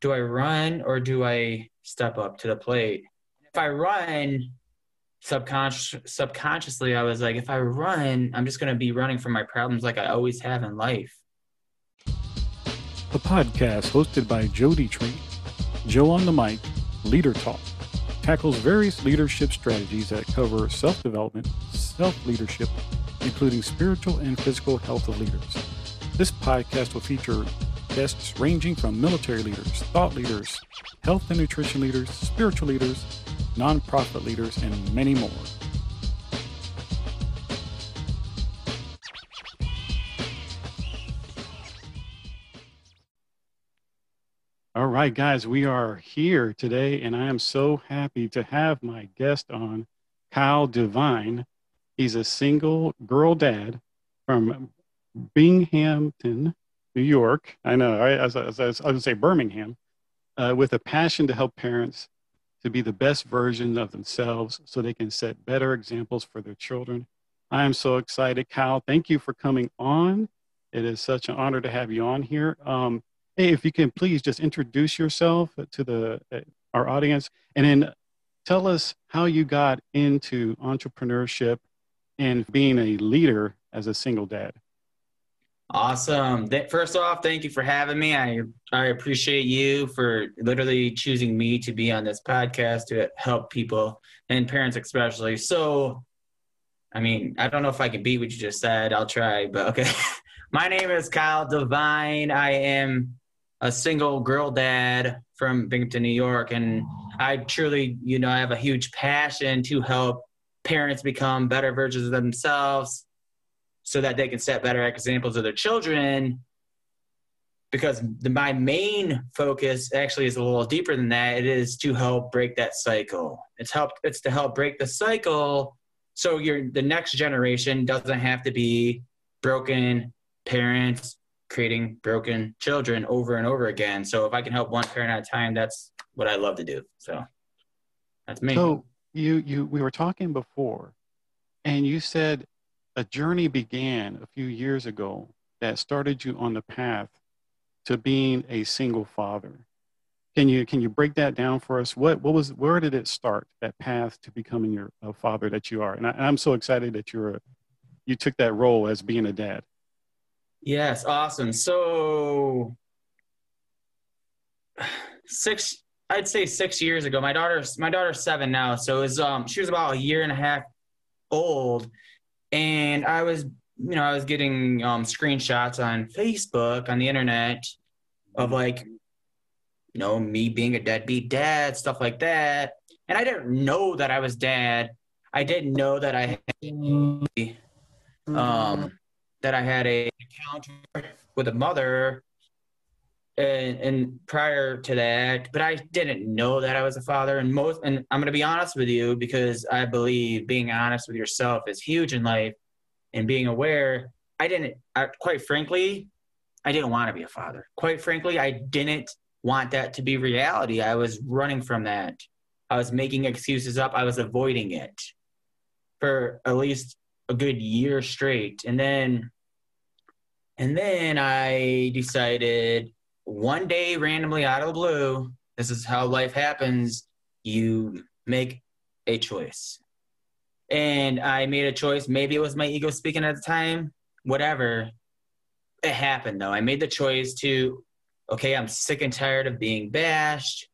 do I run or do I step up to the plate? If I run, subconscious subconsciously I was like, if I run, I'm just gonna be running from my problems like I always have in life. A podcast hosted by Jody Tree, Joe on the mic, Leader Talk, tackles various leadership strategies that cover self-development, self-leadership, including spiritual and physical health of leaders. This podcast will feature guests ranging from military leaders, thought leaders, health and nutrition leaders, spiritual leaders, nonprofit leaders, and many more. All right, guys, we are here today, and I am so happy to have my guest on, Kyle Devine. He's a single girl dad from Binghamton, New York. I know, right? As, as, as I would say, Birmingham, uh, with a passion to help parents to be the best version of themselves so they can set better examples for their children. I am so excited. Kyle, thank you for coming on. It is such an honor to have you on here. Um, hey, if you can please just introduce yourself to the uh, our audience and then tell us how you got into entrepreneurship and being a leader as a single dad. Awesome. First off, thank you for having me. I I appreciate you for literally choosing me to be on this podcast to help people and parents especially. So, I mean, I don't know if I can beat what you just said. I'll try, but okay. My name is Kyle Devine. I am a single girl dad from Binghamton, New York, and I truly, you know, I have a huge passion to help parents become better versions of themselves so that they can set better examples of their children because the, my main focus actually is a little deeper than that. It is to help break that cycle. It's help it's to help break the cycle so your the next generation doesn't have to be broken parents creating broken children over and over again. So if i can help one parent at a time that's what i love to do. So that's me. So you you we were talking before and you said a journey began a few years ago that started you on the path to being a single father. Can you can you break that down for us? What what was where did it start that path to becoming your a father that you are? And, I, am so excited that you're a, you took that role as being a dad. Yes, awesome. So six I'd say six years ago. My daughter's my daughter's seven now, so it was um she was about a year and a half old, and I was, you know, I was getting um, screenshots on Facebook on the internet of like, you know, me being a deadbeat dad, stuff like that. And I didn't know that I was dad. I didn't know that I had, um, that I had a encounter with a mother and, and, prior to that, but I didn't know that I was a father. And most, and I'm going to be honest with you because I believe being honest with yourself is huge in life and being aware. I didn't, I, quite frankly, I didn't want to be a father. Quite frankly, I didn't want that to be reality. I was running from that. I was making excuses up. I was avoiding it for at least a good year straight. And then, and then I decided one day randomly out of the blue, this is how life happens, you make a choice. And I made a choice. Maybe it was my ego speaking at the time, whatever. It happened though. I made the choice to, okay, I'm sick and tired of being bashed.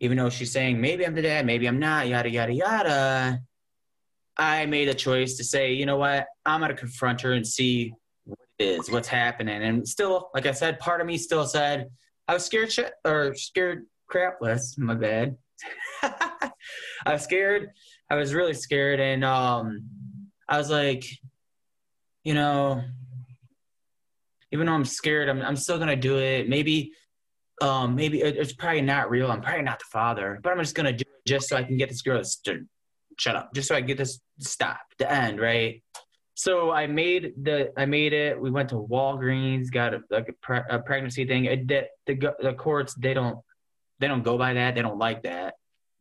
Even though she's saying, maybe I'm the dad, maybe I'm not, yada, yada, yada. I made a choice to say, you know what? I'm going to confront her and see is, what's happening. And still, like I said, part of me still said, I was scared shit or scared crapless. My bad. I was scared. I was really scared. And um, I was like, you know, even though I'm scared, I'm, I'm still going to do it. Maybe, um, maybe it's probably not real. I'm probably not the father, but I'm just going to do it just so I can get this girl to shut up, just so I get this stop, the end, right? So I made the I made it. We went to Walgreens, got a, like a, pre- a pregnancy thing. It, the, the the courts they don't they don't go by that. They don't like that,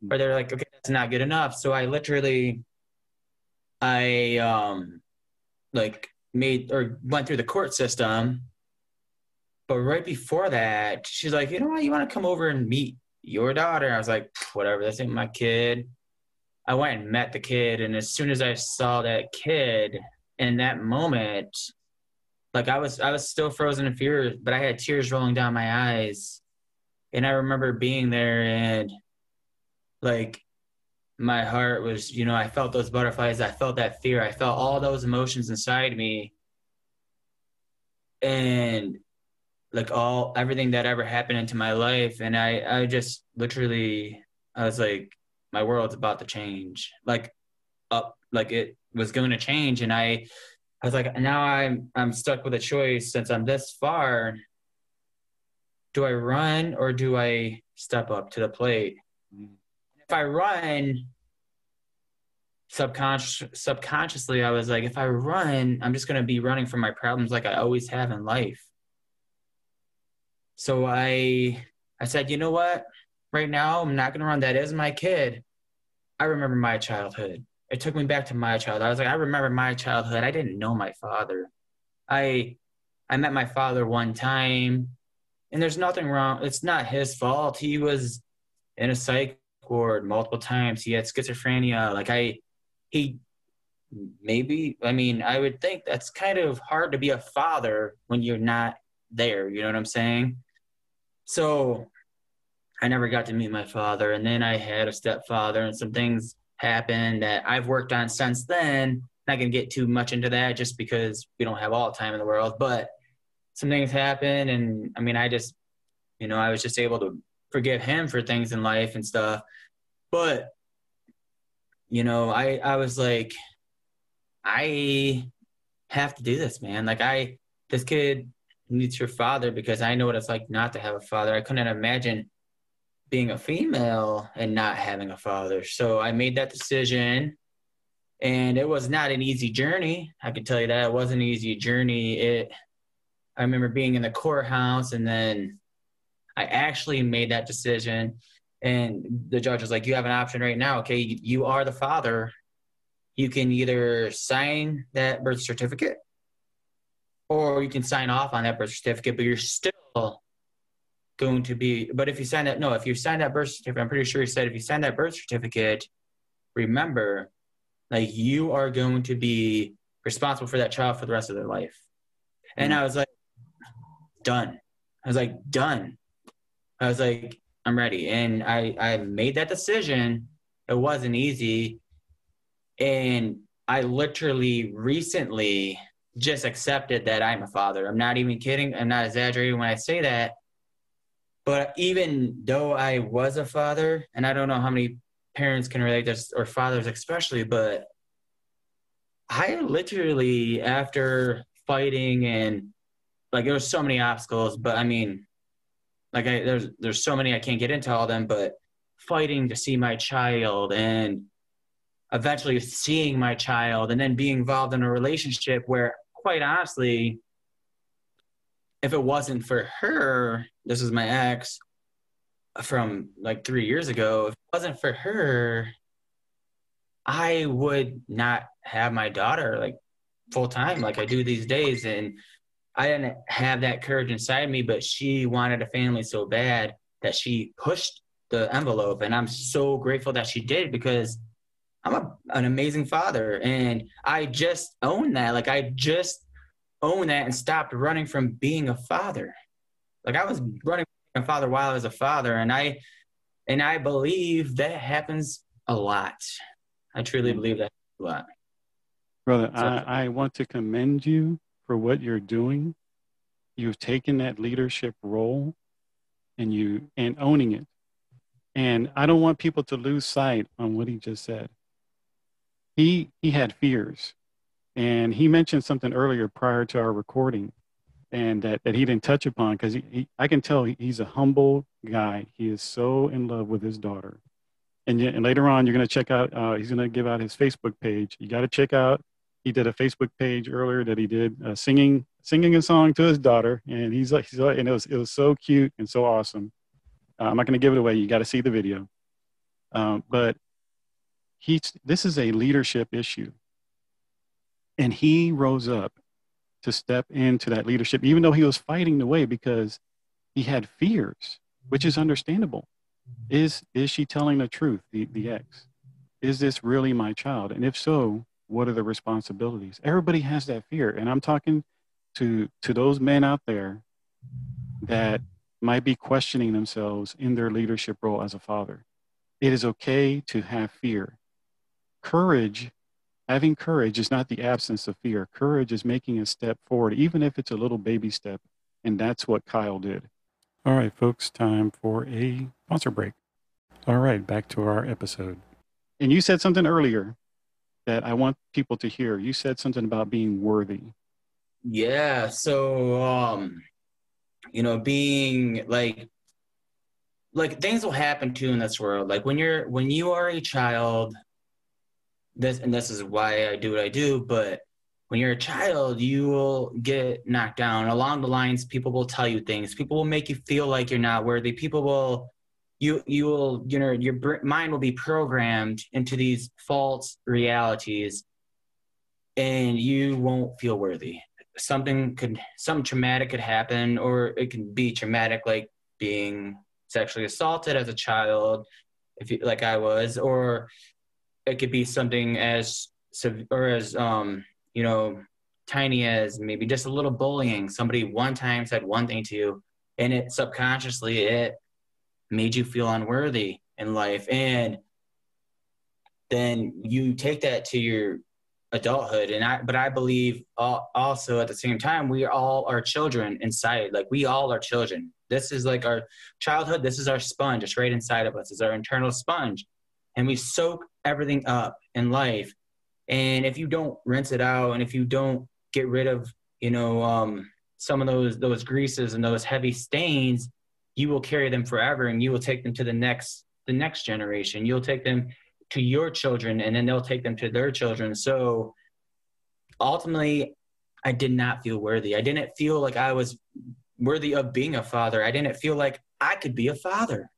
or they're like, okay, that's not good enough. So I literally, I um, like made or went through the court system, but right before that, she's like, you know what, you want to come over and meet your daughter? I was like, whatever, this ain't my kid. I went and met the kid, and as soon as I saw that kid in that moment, like I was I was still frozen in fear, but I had tears rolling down my eyes. And I remember being there and like my heart was, you know, I felt those butterflies, I felt that fear, I felt all those emotions inside me. And like all everything that ever happened into my life and I I just literally I was like my world's about to change. Like up like it was going to change and I I was like, now I'm I'm stuck with a choice since I'm this far. Do I run or do I step up to the plate? If I run, subconscious subconsciously, I was like, if I run, I'm just gonna be running from my problems like I always have in life. So I I said, you know what? Right now, I'm not gonna run. That is my kid. I remember my childhood it took me back to my childhood. I was like, I remember my childhood. I didn't know my father. I I met my father one time, and there's nothing wrong. It's not his fault. He was in a psych ward multiple times. He had schizophrenia. Like I, he maybe. I mean, I would think that's kind of hard to be a father when you're not there. You know what I'm saying? So I never got to meet my father, and then I had a stepfather, and some things happened that I've worked on since then. Not to get too much into that just because we don't have all the time in the world, but some things happen. And I mean, I just, you know, I was just able to forgive him for things in life and stuff. But, you know, I, I was like, I have to do this, man. Like, I, this kid needs your father because I know what it's like not to have a father. I couldn't imagine being a female and not having a father. So I made that decision and it was not an easy journey. I can tell you that it wasn't an easy journey. It I remember being in the courthouse and then I actually made that decision and the judge was like you have an option right now, okay? You are the father. You can either sign that birth certificate or you can sign off on that birth certificate, but you're still going to be but if you sign that no if you sign that birth certificate i'm pretty sure he said if you sign that birth certificate remember like you are going to be responsible for that child for the rest of their life. And mm-hmm. i was like done. I was like done. I was like i'm ready. And i i made that decision. It wasn't easy. And i literally recently just accepted that i'm a father. I'm not even kidding. I'm not exaggerating when i say that but even though I was a father, and I don't know how many parents can relate this, or fathers especially, but I literally, after fighting and like there was so many obstacles, but I mean, like I, there's there's so many I can't get into all them, but fighting to see my child and eventually seeing my child and then being involved in a relationship where quite honestly if it wasn't for her, this is my ex from like three years ago. If it wasn't for her, I would not have my daughter like full time like I do these days. And I didn't have that courage inside me, but she wanted a family so bad that she pushed the envelope. And I'm so grateful that she did because I'm a, an amazing father. And I just own that. Like I just own that and stopped running from being a father. Like I was running a father while I was a father, and I and I believe that happens a lot. I truly mm-hmm. believe that a lot. Brother, so, I, I want to commend you for what you're doing. You've taken that leadership role and you and owning it. And I don't want people to lose sight on what he just said. He he had fears. And he mentioned something earlier prior to our recording and that, that he didn't touch upon because he, he, I can tell he's a humble guy. He is so in love with his daughter. And, yet, and later on, you're going to check out, uh, he's going to give out his Facebook page. You got to check out, he did a Facebook page earlier that he did uh, singing, singing a song to his daughter. And he's like, he's like, and it was, it was so cute and so awesome. Uh, I'm not going to give it away. You got to see the video. Um, but he, this is a leadership issue and he rose up to step into that leadership, even though he was fighting the way because he had fears, which is understandable. Is is she telling the truth, the, the ex? Is this really my child? And if so, what are the responsibilities? Everybody has that fear. And I'm talking to to those men out there that might be questioning themselves in their leadership role as a father. It is okay to have fear. Courage Having courage is not the absence of fear. Courage is making a step forward, even if it's a little baby step. And that's what Kyle did. All right, folks, time for a sponsor break. All right, back to our episode. And you said something earlier that I want people to hear. You said something about being worthy. Yeah. So, um, you know, being like, like things will happen to you in this world. Like when you're, when you are a child, this and this is why I do what I do, but when you're a child, you will get knocked down. Along the lines, people will tell you things. People will make you feel like you're not worthy. People will you you will you know your mind will be programmed into these false realities and you won't feel worthy something could some traumatic could happen or it can be traumatic like being sexually assaulted as a child if you like i was or it could be something as or as um you know tiny as maybe just a little bullying. Somebody one time said one thing to you and it subconsciously it made you feel unworthy in life. And then you take that to your adulthood. And i but i believe also at the same time we all are children inside. Like we all are children. This is like our childhood. This is our sponge. It's right inside of us. It's our internal sponge. And we soak everything up in life. And if you don't rinse it out, and if you don't get rid of, you know, um, some of those those greases and those heavy stains, you will carry them forever, and you will take them to the next the next generation. You'll take them to your children, and then they'll take them to their children. So ultimately, I did not feel worthy. I didn't feel like I was worthy of being a father. I didn't feel like I could be a father,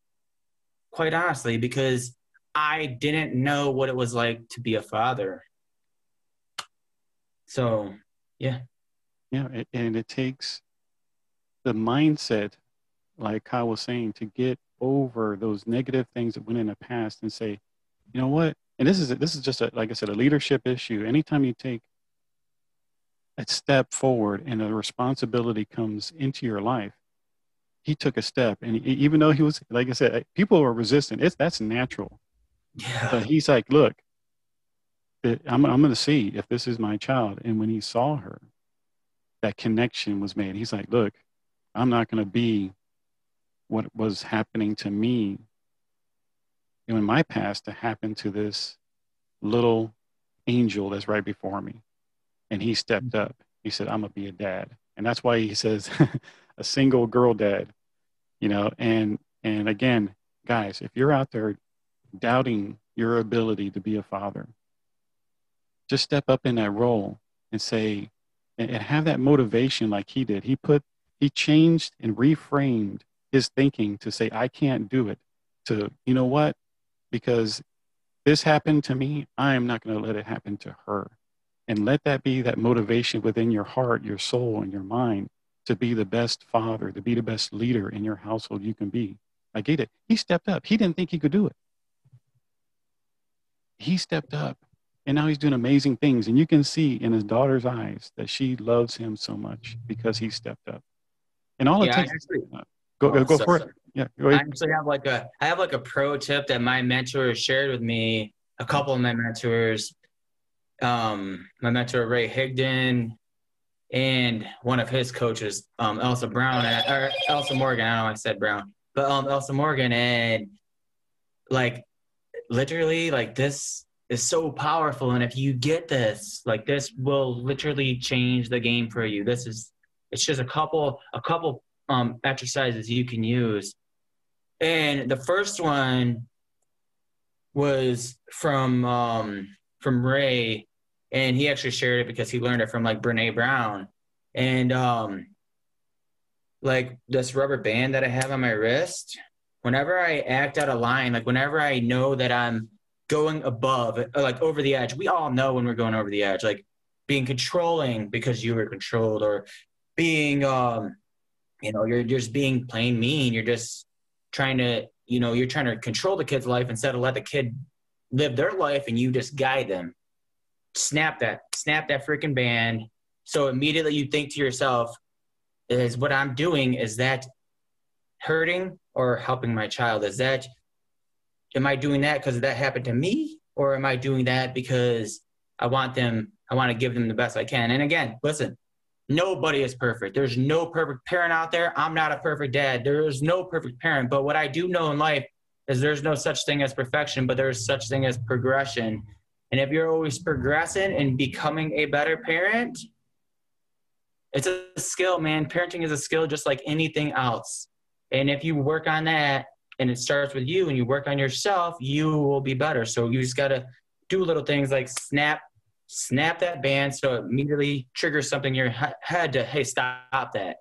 quite honestly, because I didn't know what it was like to be a father. So, yeah. Yeah, and it takes the mindset, like Kyle was saying, to get over those negative things that went in the past and say, you know what? And this is this is just a, like I said, a leadership issue. Anytime you take a step forward and a responsibility comes into your life, he took a step, and even though he was, like I said, people are resistant. It's that's natural. Yeah. But he's like, look, I'm, I'm going to see if this is my child. And when he saw her, that connection was made. He's like, look, I'm not going to be what was happening to me in my past to happen to this little angel that's right before me. And he stepped mm-hmm. up. He said, I'm going to be a dad. And that's why he says a single girl dad, you know, and, and again, guys, if you're out there doubting your ability to be a father. Just step up in that role and say, and have that motivation like he did. He put, he changed and reframed his thinking to say, I can't do it. To, you know what? Because this happened to me, I am not going to let it happen to her. And let that be that motivation within your heart, your soul, and your mind to be the best father, to be the best leader in your household you can be. I get it. He stepped up. He didn't think he could do it he stepped up and now he's doing amazing things. And you can see in his daughter's eyes that she loves him so much because he stepped up. And all yeah, it takes actually, uh, go, oh, go for it. Yeah. I actually have like a I have like a pro tip that my mentor shared with me. A couple of my mentors, um, my mentor Ray Higdon, and one of his coaches, um, Elsa Brown or Elsa Morgan. I don't know I said Brown, but um, Elsa Morgan, and like literally like this is so powerful and if you get this like this will literally change the game for you. This is it's just a couple a couple um exercises you can use. And the first one was from um from ray and he actually shared it because he learned it from like brene brown. And um like this rubber band that i have on my wrist whenever I act out of line, like whenever I know that I'm going above, like over the edge, we all know when we're going over the edge. Like being controlling because you were controlled or being um you know you're just being plain mean. You're just trying to you know you're trying to control the kid's life instead of let the kid live their life and you just guide them. Snap that snap that freaking band. So immediately you think to yourself is what i'm doing is that hurting or helping my child? Is that am i doing that because that happened to me? Or am i doing that because i want them i want to give them the best i can? And again listen nobody is perfect. There's no perfect parent out there. I'm not a perfect dad. There is no perfect parent. But what i do know in life is there's no such thing as perfection but there's such thing as progression. And if you're always progressing and becoming a better parent it's a skill man. Parenting is a skill just like anything else and if you work on that and it starts with you and you work on yourself, you will be better. So you just got to do little things like snap, snap that band so it immediately triggers something in your head to, hey, stop that.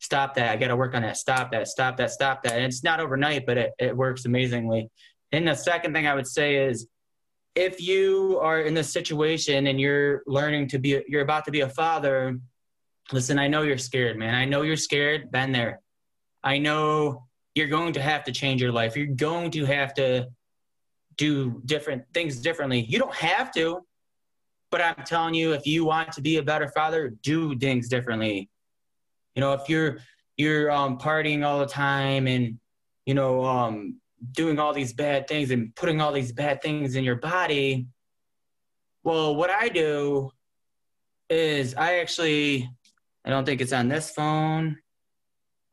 Stop that. I got to work on that. Stop that. Stop that. Stop that. And it's not overnight, but it, it works amazingly. And the second thing I would say is if you are in this situation and you're learning to be, you're about to be a father, listen, I know you're scared, man. I know you're scared. Been there I know you're going to have to change your life. You're going to have to do different things differently. You don't have to, but I'm telling you, if you want to be a better father, do things differently. You know, if you're you're um, partying all the time and you know um, doing all these bad things and putting all these bad things in your body, well, what I do is I actually I don't think it's on this phone.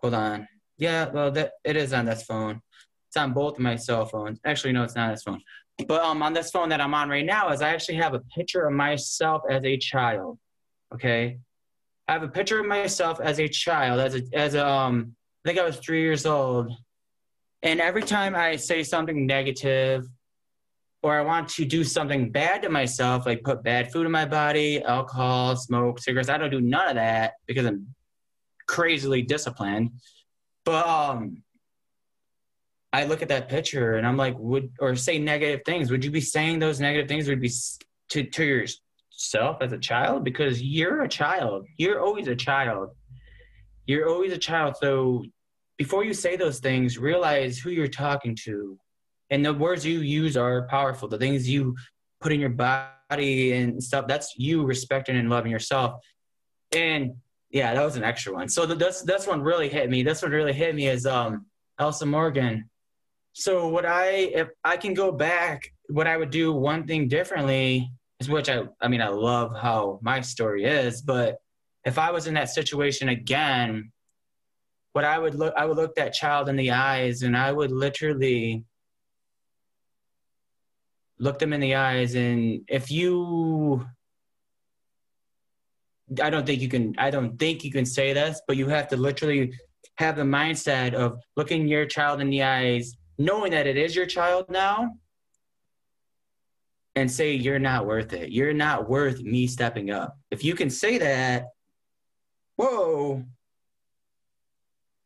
Hold on. Yeah, well, that it is on this phone. It's on both of my cell phones. Actually, no, it's not this phone. But um, on this phone that I'm on right now, is I actually have a picture of myself as a child. Okay, I have a picture of myself as a child, as a as a, um, I think I was three years old, and every time I say something negative, or I want to do something bad to myself, like put bad food in my body, alcohol, smoke, cigarettes, I don't do none of that because I'm crazily disciplined. But um, I look at that picture and I'm like, would or say negative things? Would you be saying those negative things? Would be to to yourself as a child because you're a child. You're always a child. You're always a child. So before you say those things, realize who you're talking to, and the words you use are powerful. The things you put in your body and stuff. That's you respecting and loving yourself. And yeah, that was an extra one. So the, this this one really hit me. This one really hit me is um Elsa Morgan. So what I if I can go back, what I would do one thing differently is which I I mean I love how my story is, but if I was in that situation again, what I would look I would look that child in the eyes and I would literally look them in the eyes and if you I don't think you can. I don't think you can say this, but you have to literally have the mindset of looking your child in the eyes, knowing that it is your child now, and say you're not worth it. You're not worth me stepping up. If you can say that, whoa.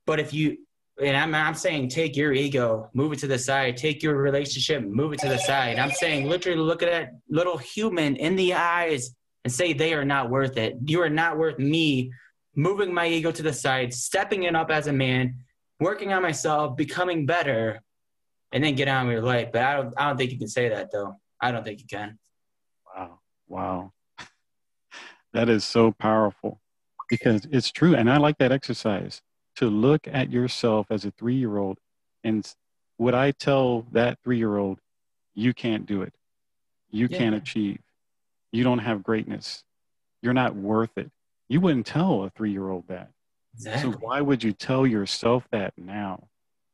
But if you and I'm, I'm saying take your ego, move it to the side, take your relationship, move it to the side. I'm saying literally look at that little human in the eyes and say they are not worth it. You are not worth me moving my ego to the side, stepping it up as a man, working on myself, becoming better, and then get on with your life. But I don't I don't think you can say that though. I don't think you can. Wow. Wow. that is so powerful because it's true. And I like that exercise to look at yourself as a three year old and would I tell that three year old, you can't do it. You yeah. can't achieve you don't have greatness. You're not worth it. You wouldn't tell a three year old that. Exactly. So why would you tell yourself that now?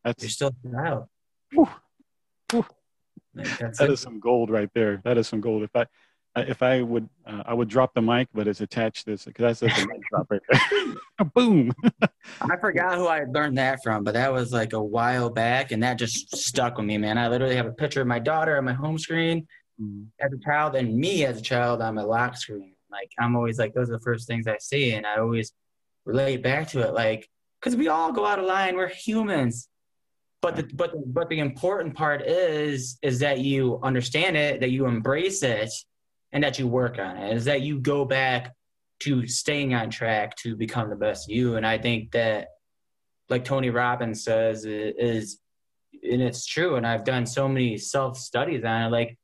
That's you're still out. That is some gold right there. That is some gold. If I if I would uh, I would drop the mic, but it's attached to this because that's a mic drop right there. Boom. I forgot who I learned that from, but that was like a while back, and that just stuck with me, man. I literally have a picture of my daughter on my home screen, mm-hmm. as a child and me as a child on my lock screen. Like I'm always like those are the first things I see, and I always relate back to it. Like because we all go out of line, we're humans. But the but the, but the important part is is that you understand it, that you embrace it, and that you work on it. Is that you go back to staying on track to become the best you. And I think that, like Tony Robbins says, is and it's true. And I've done so many self studies on it. Like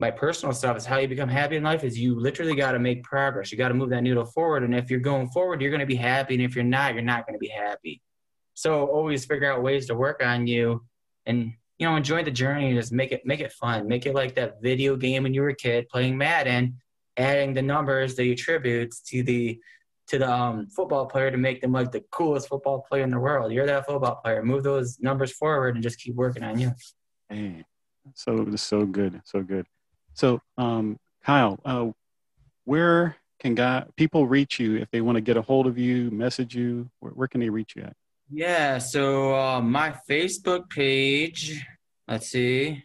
my personal stuff is how you become happy in life is you literally got to make progress. You got to move that needle forward. And if you're going forward, you're going to be happy. And if you're not, you're not going to be happy. So always figure out ways to work on you and you know enjoy the journey and just make it make it fun. Make it like that video game when you were a kid playing Madden, adding the numbers, the attributes to the to the um, football player to make them like the coolest football player in the world. You're that football player. Move those numbers forward and just keep working on you. Hey, so so good, so good. So, um, Kyle, uh, where can God, people reach you if they want to get a hold of you, message you? Where, where can they reach you at? Yeah, so uh, my Facebook page, let's see,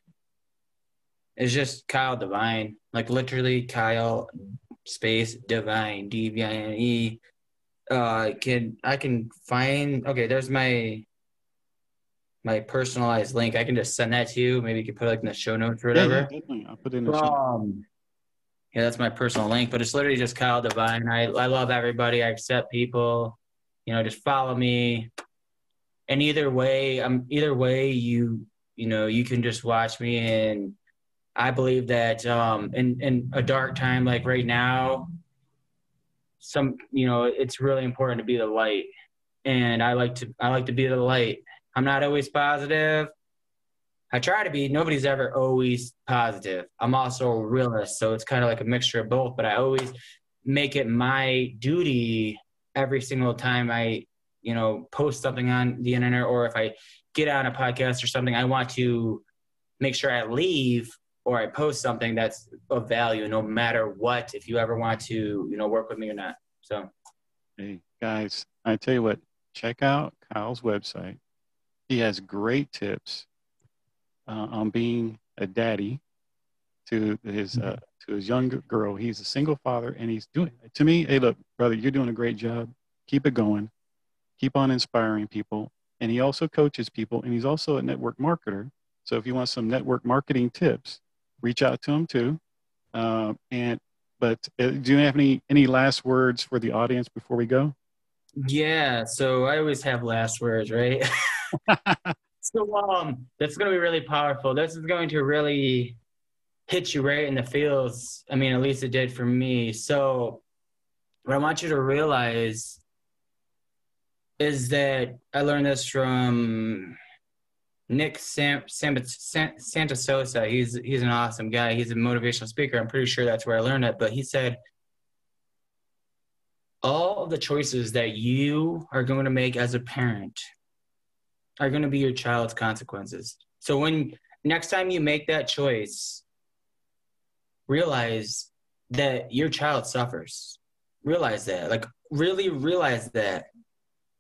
is just Kyle Devine, like literally Kyle space Devine, D V I N E. Uh, can I can find? Okay, there's my my personalized link. I can just send that to you. Maybe you can put it like in the show notes or whatever. Yeah, yeah, I'll put it in the um, yeah, that's my personal link, but it's literally just Kyle Devine. I I love everybody. I accept people. You know, just follow me. And either way, I'm um, either way you you know you can just watch me and I believe that um, in in a dark time like right now, some you know it's really important to be the light, and I like to I like to be the light. I'm not always positive. I try to be. Nobody's ever always positive. I'm also a realist, so it's kind of like a mixture of both. But I always make it my duty every single time I, you know, post something on the internet or if I get on a podcast or something, I want to make sure I leave or I post something that's of value, no matter what. If you ever want to, you know, work with me or not. So, hey guys, I tell you what, check out Kyle's website he has great tips uh, on being a daddy to his uh, to his young girl. He's a single father, and he's doing to me. Hey, look, brother, you're doing a great job. Keep it going. Keep on inspiring people. And he also coaches people, and he's also a network marketer. So if you want some network marketing tips, reach out to him too. Uh, and but uh, do you have any any last words for the audience before we go? Yeah. So I always have last words, right? so um, that's going to be really powerful. This is going to really hit you right in the feels. I mean, at least it did for me. So what I want you to realize is that I learned this from Nick Sam, Sam, Sam, Santonastasso. He's he's an awesome guy. He's a motivational speaker. I'm pretty sure that's where I learned it. But he said all of the choices that you are going to make as a parent are going to be your child's consequences. So when next time you make that choice, realize that your child suffers. Realize that. Like really realize that.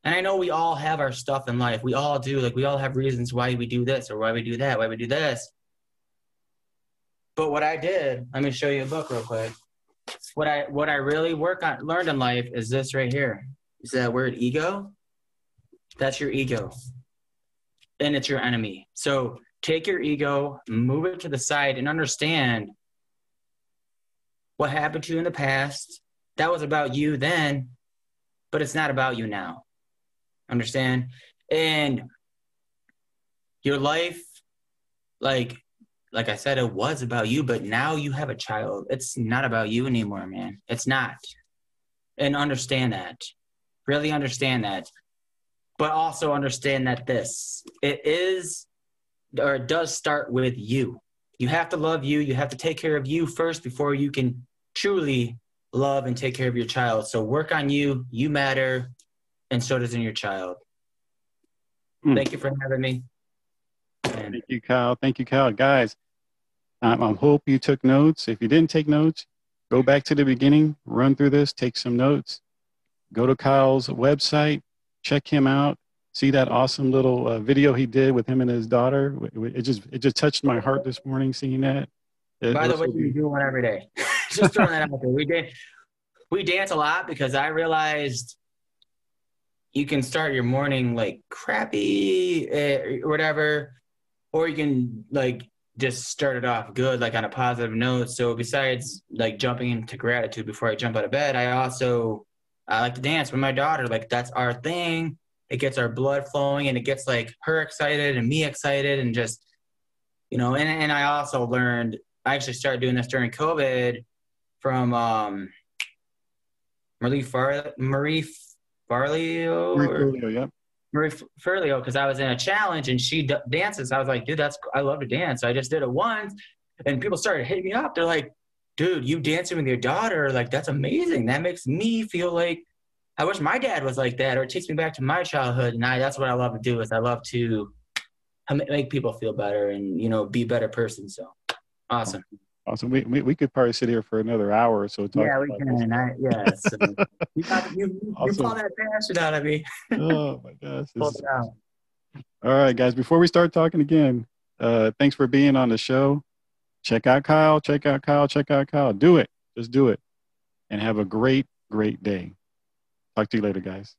And I know we all have our stuff in life. We all do. Like we all have reasons why we do this or why we do that, why we do this. But what I did, let me show you a book real quick. What I what I really work on learned in life is this right here. Is that word ego? That's your ego and it's your enemy. So take your ego, move it to the side, and understand what happened to you in the past. That was about you then, but it's not about you now. Understand? And your life, like, like I said, it was about you, but now you have a child. It's not about you anymore, man. It's not. And understand that. Really understand that but also understand that this it is or it does start with you. You have to love you. You have to take care of you first before you can truly love and take care of your child. So work on you. You matter, and so does in your child. Mm. Thank you for having me. And Thank you, Kyle. Thank you, Kyle. Guys, I, I hope you took notes. If you didn't take notes, go back to the beginning, run through this, take some notes. Go to Kyle's website, check him out. See that awesome little uh, video he did with him and his daughter. It just it just touched my heart this morning seeing that. It By the way, we do one every day. just throwing that out there. We did we dance a lot because I realized you can start your morning like crappy eh, or whatever, or you can like just started off good, like on a positive note. So besides like jumping into gratitude before I jump out of bed, I also I like to dance with my daughter. Like that's our thing. It gets our blood flowing and it gets like her excited and me excited and just you know. And and I also learned I actually started doing this during COVID from um Marie Far Marie Forleo. Marie Forleo, yeah. Marie Forleo because I was in a challenge and she d- dances. I was like, dude, that's I love to dance. So I just did it once, and people started hitting me up. They're like, dude, you dancing with your daughter, like that's amazing. That makes me feel like I wish my dad was like that, or it takes me back to my childhood. And I, that's what I love to do. Is I love to make people feel better and you know be better person. So awesome. Awesome. We, we, we could probably sit here for another hour or so. yeah, we can. I, yeah. So you, got, you, awesome. pull that passion out of me. oh my gosh. All right, guys. Before we start talking again, uh, thanks for being on the show. Check out Kyle. Check out Kyle. Check out Kyle. Do it. Just do it. And have a great, great day. Talk to you later, guys.